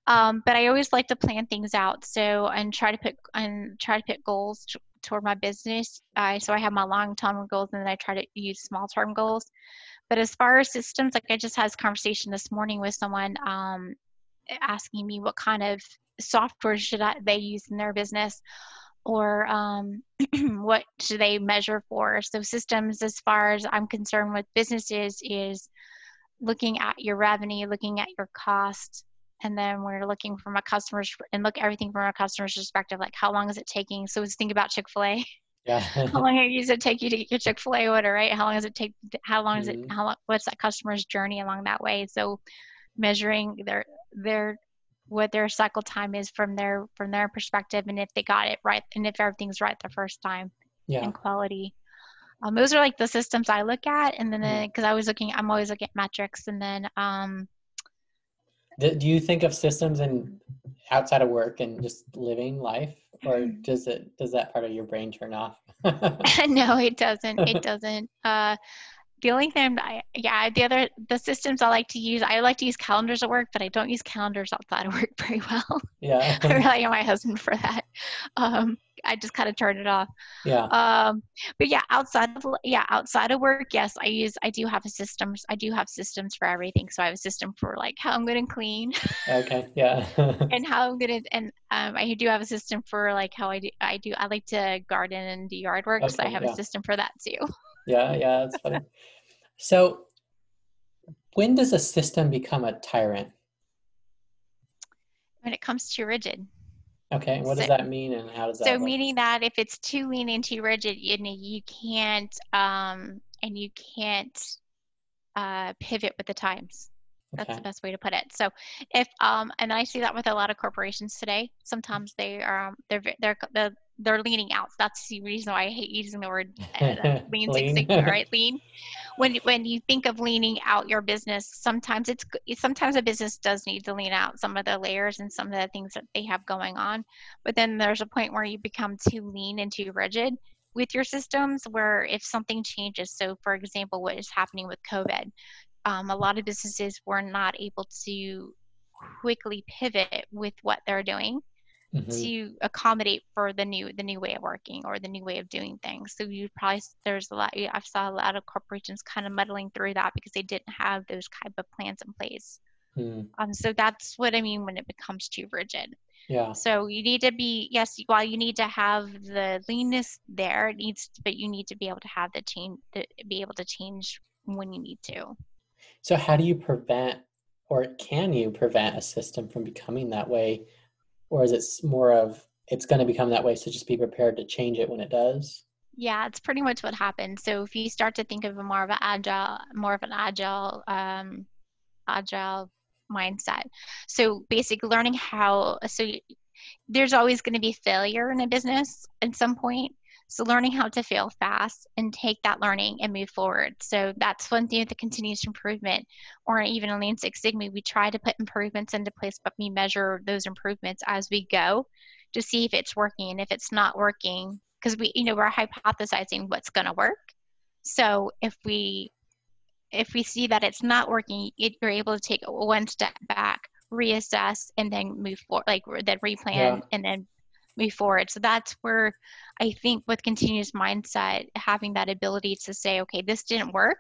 Speaker 2: Um, but I always like to plan things out. So and try to put and try to put goals toward my business. I so I have my long-term goals, and then I try to use small-term goals. But as far as systems, like I just had this conversation this morning with someone um, asking me what kind of software should I, they use in their business or um, what should they measure for. So systems, as far as I'm concerned with businesses, is looking at your revenue, looking at your cost, and then we're looking from a customer's and look everything from a customer's perspective, like how long is it taking? So let's think about Chick Fil A. Yeah. how long does it take you to get your Chick Fil A order, right? How long does it take? How long is mm-hmm. it? How long? What's that customer's journey along that way? So, measuring their their what their cycle time is from their from their perspective, and if they got it right, and if everything's right the first time, yeah. and quality. Um, those are like the systems I look at, and then because mm-hmm. I was looking, I'm always looking at metrics, and then. Um,
Speaker 1: do, do you think of systems and outside of work and just living life? Or does it does that part of your brain turn off?
Speaker 2: No it doesn't. It doesn't. Uh the only thing I, yeah the other the systems i like to use i like to use calendars at work but i don't use calendars outside of work very well
Speaker 1: yeah
Speaker 2: i rely on my husband for that um I just kind of turn it off.
Speaker 1: Yeah.
Speaker 2: Um, but yeah, outside of yeah, outside of work, yes, I use I do have a systems. I do have systems for everything. So I have a system for like how I'm going to clean.
Speaker 1: Okay. Yeah.
Speaker 2: and how I'm going to and um, I do have a system for like how I do I do I like to garden and do yard work, okay, so I have yeah. a system for that too.
Speaker 1: Yeah, yeah, that's funny. so when does a system become a tyrant?
Speaker 2: When it comes too rigid.
Speaker 1: Okay, what so, does that mean and how does that
Speaker 2: So meaning that if it's too lean and too rigid, you know, you can't um and you can't uh pivot with the times. That's okay. the best way to put it. So if um and I see that with a lot of corporations today. Sometimes they are um, they're they're the they're leaning out. That's the reason why I hate using the word uh, lean, Six Sigma, right? Lean. When when you think of leaning out your business, sometimes it's sometimes a business does need to lean out some of the layers and some of the things that they have going on. But then there's a point where you become too lean and too rigid with your systems where if something changes so for example what is happening with covid um, a lot of businesses were not able to quickly pivot with what they're doing mm-hmm. to accommodate for the new the new way of working or the new way of doing things. So you probably there's a lot. I've saw a lot of corporations kind of muddling through that because they didn't have those type of plans in place. Mm. Um, so that's what I mean when it becomes too rigid.
Speaker 1: Yeah.
Speaker 2: So you need to be yes, while you need to have the leanness there, it needs, but you need to be able to have the change, to be able to change when you need to.
Speaker 1: So how do you prevent, or can you prevent a system from becoming that way or is it more of it's going to become that way so just be prepared to change it when it does?
Speaker 2: Yeah it's pretty much what happens so if you start to think of a more of an agile more of an agile um, agile mindset. So basically learning how so there's always going to be failure in a business at some point so learning how to fail fast and take that learning and move forward. So that's one thing with the continuous improvement or even in Lean Six Sigma, we try to put improvements into place, but we measure those improvements as we go to see if it's working. And if it's not working, because we, you know, we're hypothesizing what's going to work. So if we if we see that it's not working, it, you're able to take one step back, reassess, and then move forward, like then replan, yeah. and then move forward. So that's where I think with continuous mindset, having that ability to say, okay, this didn't work.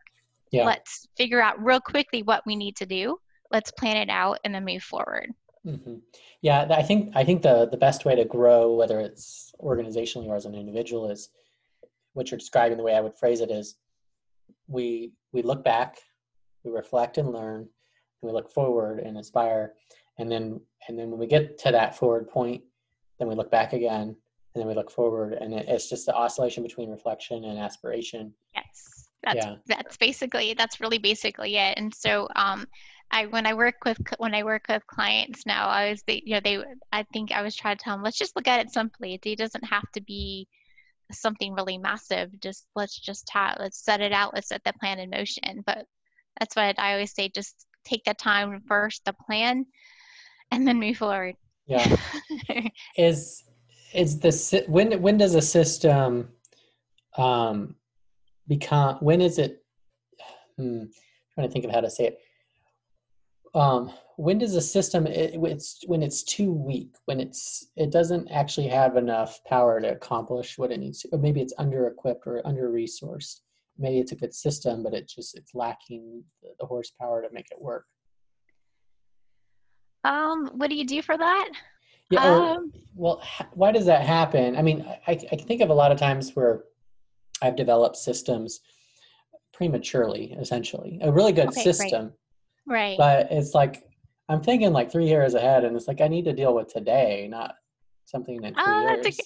Speaker 2: Yeah. Let's figure out real quickly what we need to do. Let's plan it out and then move forward.
Speaker 1: Mm-hmm. Yeah, I think I think the the best way to grow, whether it's organizationally or as an individual, is what you're describing. The way I would phrase it is, we we look back, we reflect and learn, and we look forward and aspire, and then and then when we get to that forward point, then we look back again, and then we look forward, and it, it's just the oscillation between reflection and aspiration.
Speaker 2: Yes, that's yeah. that's basically that's really basically it. And so, um, I when I work with when I work with clients now, I was they you know they I think I was trying to tell them let's just look at it simply. It doesn't have to be something really massive. Just let's just have let's set it out. Let's set the plan in motion. But that's what I always say. Just take the time first, the plan, and then move forward.
Speaker 1: Yeah. is is the when when does a system um become when is it hmm, trying to think of how to say it. Um when does a system it, it's when it's too weak when it's it doesn't actually have enough power to accomplish what it needs to or maybe it's under equipped or under resourced maybe it's a good system but it just it's lacking the, the horsepower to make it work
Speaker 2: um, what do you do for that?
Speaker 1: Yeah. Um, well, why does that happen? I mean, I, I can think of a lot of times where I've developed systems prematurely, essentially. A really good okay, system.
Speaker 2: Right. right.
Speaker 1: But it's like, I'm thinking like three years ahead, and it's like I need to deal with today, not something in two oh, years.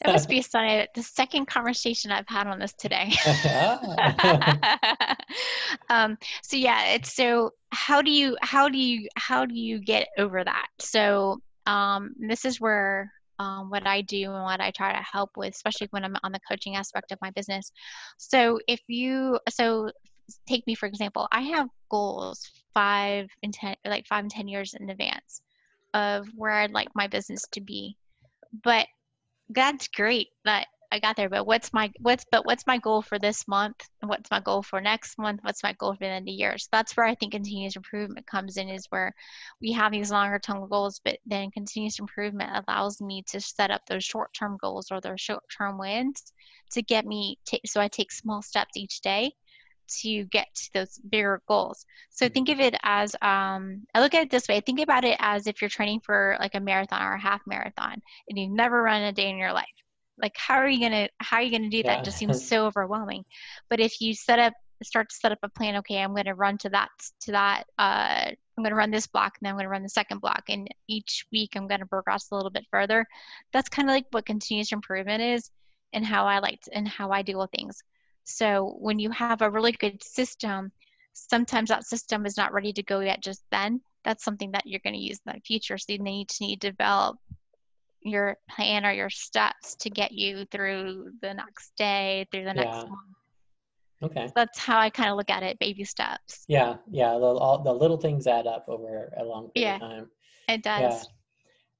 Speaker 2: That must be a, the second conversation I've had on this today. um, so yeah, it's so how do you how do you how do you get over that? So um, this is where um, what I do and what I try to help with, especially when I'm on the coaching aspect of my business. So if you so take me for example, I have goals five and ten like five and ten years in advance of where I'd like my business to be but that's great that I got there. But what's my what's but what's my goal for this month? What's my goal for next month? What's my goal for the end of the year? So that's where I think continuous improvement comes in. Is where we have these longer term goals, but then continuous improvement allows me to set up those short term goals or those short term wins to get me. So I take small steps each day to get to those bigger goals. So think of it as um, I look at it this way. Think about it as if you're training for like a marathon or a half marathon, and you've never run a day in your life. Like how are you gonna how are you gonna do yeah. that? It just seems so overwhelming. But if you set up start to set up a plan okay i'm going to run to that to that uh, i'm going to run this block and then i'm going to run the second block and each week i'm going to progress a little bit further that's kind of like what continuous improvement is and how i like to, and how i deal with things so when you have a really good system, sometimes that system is not ready to go yet just then. That's something that you're going to use in the future. So you need to need to develop your plan or your steps to get you through the next day, through the next
Speaker 1: Yeah.
Speaker 2: month.
Speaker 1: Okay.
Speaker 2: So that's how I kind of look at it, baby steps.
Speaker 1: Yeah, yeah. The, all, the little things add up over a long period
Speaker 2: Yeah.
Speaker 1: of time.
Speaker 2: It does.
Speaker 1: Yeah.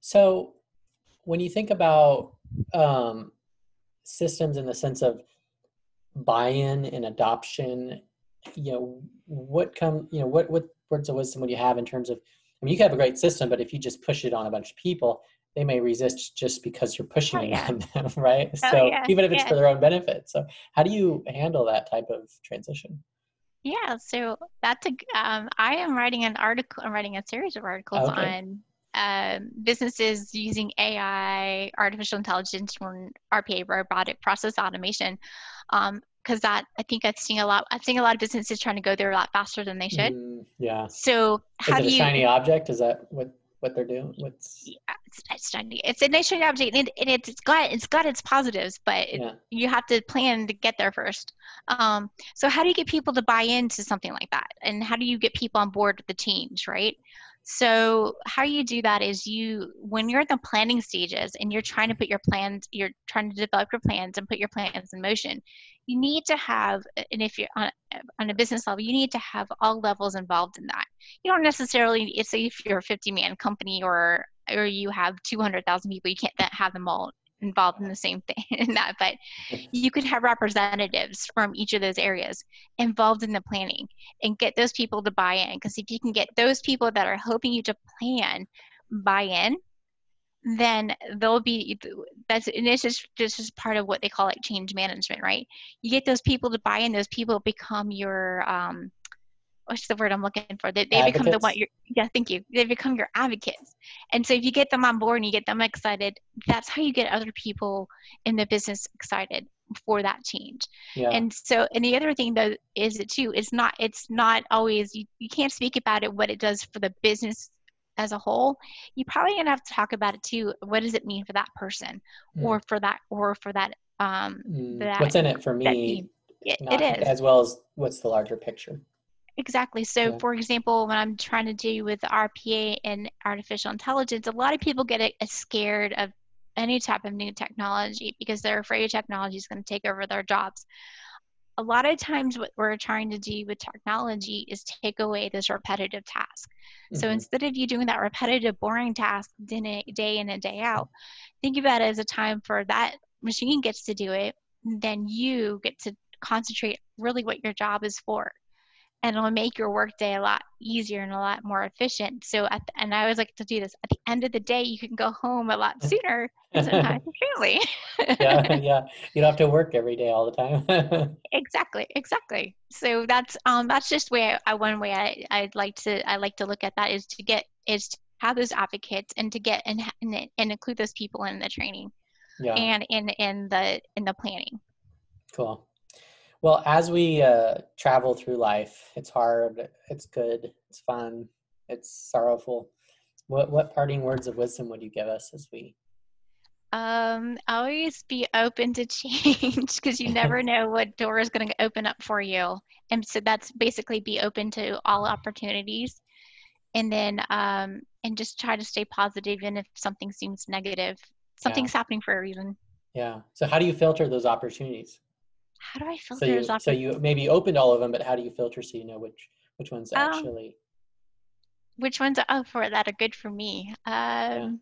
Speaker 1: So when you think about um, systems in the sense of buy-in and adoption, you know, what come, you know, what what words of wisdom would you have in terms of? I mean, you can have a great system, but if you just push it on a bunch of people, they may resist just because you're pushing
Speaker 2: Oh,
Speaker 1: it
Speaker 2: yeah.
Speaker 1: on them, right?
Speaker 2: Oh,
Speaker 1: so
Speaker 2: yeah,
Speaker 1: even if it's
Speaker 2: yeah.
Speaker 1: for their own benefit. So how do you handle that type of transition?
Speaker 2: Yeah, so that's a. Um, I am writing an article. I'm writing a series of articles
Speaker 1: Okay.
Speaker 2: on um, businesses using AI, artificial intelligence, or RPA, robotic process automation. Because that, I think I've seen a lot. I've seen a lot of businesses trying to go there a lot faster than they should.
Speaker 1: Mm, yeah.
Speaker 2: So
Speaker 1: Is
Speaker 2: how
Speaker 1: it
Speaker 2: do
Speaker 1: a
Speaker 2: you?
Speaker 1: shiny object? Is that what what they're doing? What's
Speaker 2: Yeah, it's, it's shiny. It's a nice shiny object, and, it, and it's, it's got it's got its positives, but it,
Speaker 1: yeah.
Speaker 2: you have to plan to get there first. Um, so how do you get people to buy into something like that? And how do you get people on board with the change, right? So how you do that is you when you're in the planning stages and you're trying to put your plans, you're trying to develop your plans and put your plans in motion. You need to have, and if you're on, on a business level, you need to have all levels involved in that. You don't necessarily, say if you're a 50 man company or or you have 200,000 people, you can't have them all involved in the same thing in that, but you could have representatives from each of those areas involved in the planning and get those people to buy in. Because if you can get those people that are helping you to plan buy in, then they'll be that's and this is this is part of what they call like change management, right? You get those people to buy in, those people become your um what's the word I'm looking for? They, they become the one yeah, thank you. They become your advocates. And so if you get them on board and you get them excited, that's how you get other people in the business excited for that change.
Speaker 1: Yeah.
Speaker 2: And so and the other thing though is it too, it's not it's not always you, you can't speak about it what it does for the business as a whole. You probably gonna have to talk about it too. What does it mean for that person
Speaker 1: Mm.
Speaker 2: or for that or for that um
Speaker 1: Mm,
Speaker 2: that
Speaker 1: what's in it for me
Speaker 2: it, it is.
Speaker 1: as well as what's the larger picture
Speaker 2: Exactly. So,
Speaker 1: Yeah.
Speaker 2: for example, when I'm trying to do with RPA and artificial intelligence, a lot of people get a, a scared of any type of new technology because they're afraid technology is going to take over their jobs. A lot of times, what we're trying to do with technology is take away this repetitive task. So
Speaker 1: Mhm.
Speaker 2: instead of you doing that repetitive, boring task day day in and day out, think about it as a time for that machine gets to do it. Then you get to concentrate really what your job is for and it'll make your workday a lot easier and a lot more efficient. So, at the, and I always like to do this. At the end of the day, you can go home a lot sooner and spend time with your
Speaker 1: yeah yeah you don't have to work every day all the time
Speaker 2: exactly, exactly. So that's um that's just where I one way I I'd like to I like to look at that is to get is to have those advocates and to get and and, and include those people in the training
Speaker 1: yeah
Speaker 2: and in in the in the planning.
Speaker 1: cool well as we uh, travel through life it's hard it's good it's fun it's sorrowful what what parting words of wisdom would you give us as we
Speaker 2: Um, always be open to change because you never know what door is going to open up for you. And so that's basically be open to all opportunities. And then, um, and just try to stay positive even if something seems negative. Something's happening for a reason.
Speaker 1: yeah so how do you filter those opportunities
Speaker 2: How do I filter
Speaker 1: so you
Speaker 2: those
Speaker 1: so you maybe opened all of them but how do you filter so you know which which ones
Speaker 2: Um,
Speaker 1: actually
Speaker 2: Which ones are oh, for that are good for me? Um,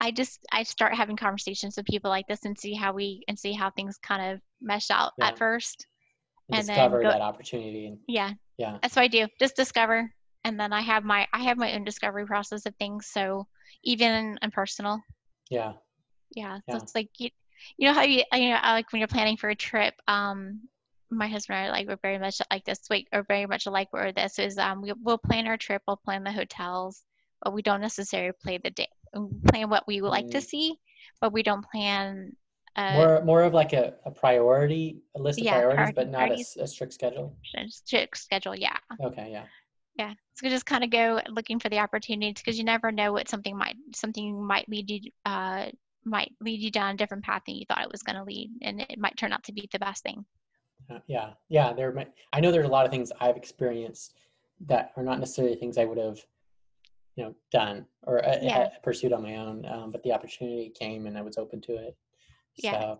Speaker 2: I just I start having conversations with people like this and see how we and see how things kind of mesh out
Speaker 1: Yeah.
Speaker 2: at first.
Speaker 1: and
Speaker 2: and then
Speaker 1: discover
Speaker 2: go-
Speaker 1: that opportunity and
Speaker 2: Yeah,
Speaker 1: yeah
Speaker 2: that's what I do. Just discover, and then I have my I have my own discovery process of things. So even and personal,
Speaker 1: yeah
Speaker 2: yeah.
Speaker 1: Yeah.
Speaker 2: So it's like you, you know how you you know like when you're planning for a trip. Um, my husband and I like we're very much like this. Wait, or very much alike where this is. Um, we we'll plan our trip. We'll plan the hotels, but we don't necessarily play the day. Plan what we would like to
Speaker 1: Mm.
Speaker 2: see, but we don't plan. Uh,
Speaker 1: more more of like a, a priority a list of
Speaker 2: Yeah,
Speaker 1: priorities but not a, a strict schedule
Speaker 2: strict schedule. Yeah.
Speaker 1: okay yeah
Speaker 2: yeah so just kind of go looking for the opportunities because you never know what something might something might lead you uh might lead you down a different path than you thought it was going to lead and it might turn out to be the best thing
Speaker 1: Uh, yeah yeah there might, i know there's a lot of things i've experienced that are not necessarily things i would have you know done or uh,
Speaker 2: Yeah.
Speaker 1: pursued on my own. Um, but the opportunity came, and I was open to it.
Speaker 2: Yeah.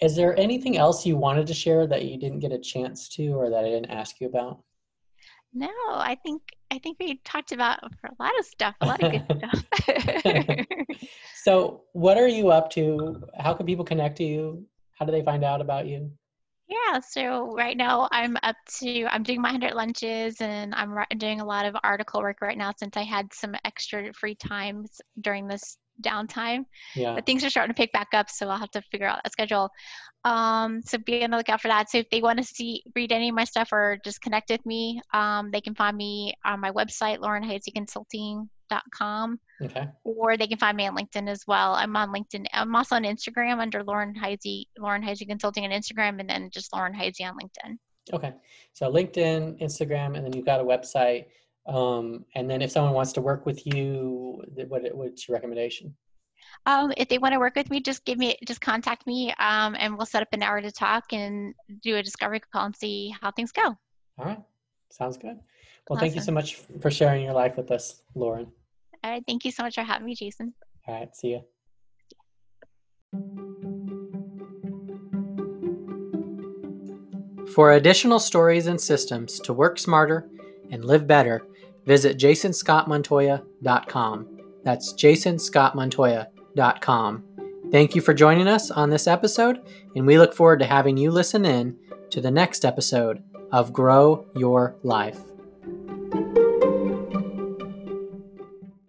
Speaker 1: Is there anything else you wanted to share that you didn't get a chance to, or that I didn't ask you about?
Speaker 2: No, I think I think we talked about a lot of stuff, a lot of good stuff.
Speaker 1: so, what are you up to? How can people connect to you? How do they find out about you?
Speaker 2: Yeah, so right now I'm up to I'm doing my 100 lunches and I'm doing a lot of article work right now since I had some extra free times during this downtime.
Speaker 1: Yeah.
Speaker 2: But things are starting to pick back up, so I'll have to figure out a schedule. Um, so be on the lookout for that. So if they want to see read any of my stuff or just connect with me, um, they can find me on my website, laurenheiseyconsulting.com,
Speaker 1: Okay.
Speaker 2: or they can find me on LinkedIn as well. I'm on LinkedIn. I'm also on Instagram under Lauren Heisey, Lauren Heisey Consulting on Instagram, and then just Lauren Heisey on LinkedIn.
Speaker 1: Okay. So LinkedIn, Instagram, and then you've got a website. Um, and then if someone wants to work with you, what what's your recommendation?
Speaker 2: Um, if they want to work with me, just give me, just contact me, um, and we'll set up an hour to talk and do a discovery call and see how things go.
Speaker 1: All right. Sounds good. Well, thank you so much for sharing your life with us, Lauren.
Speaker 2: All right, thank you so much for having me, Jason.
Speaker 1: All right. See you. For additional stories and systems to work smarter and live better, visit jasonscottmontoya.com. That's jasonscottmontoya.com. Thank you for joining us on this episode, and we look forward to having you listen in to the next episode of Grow Your Life.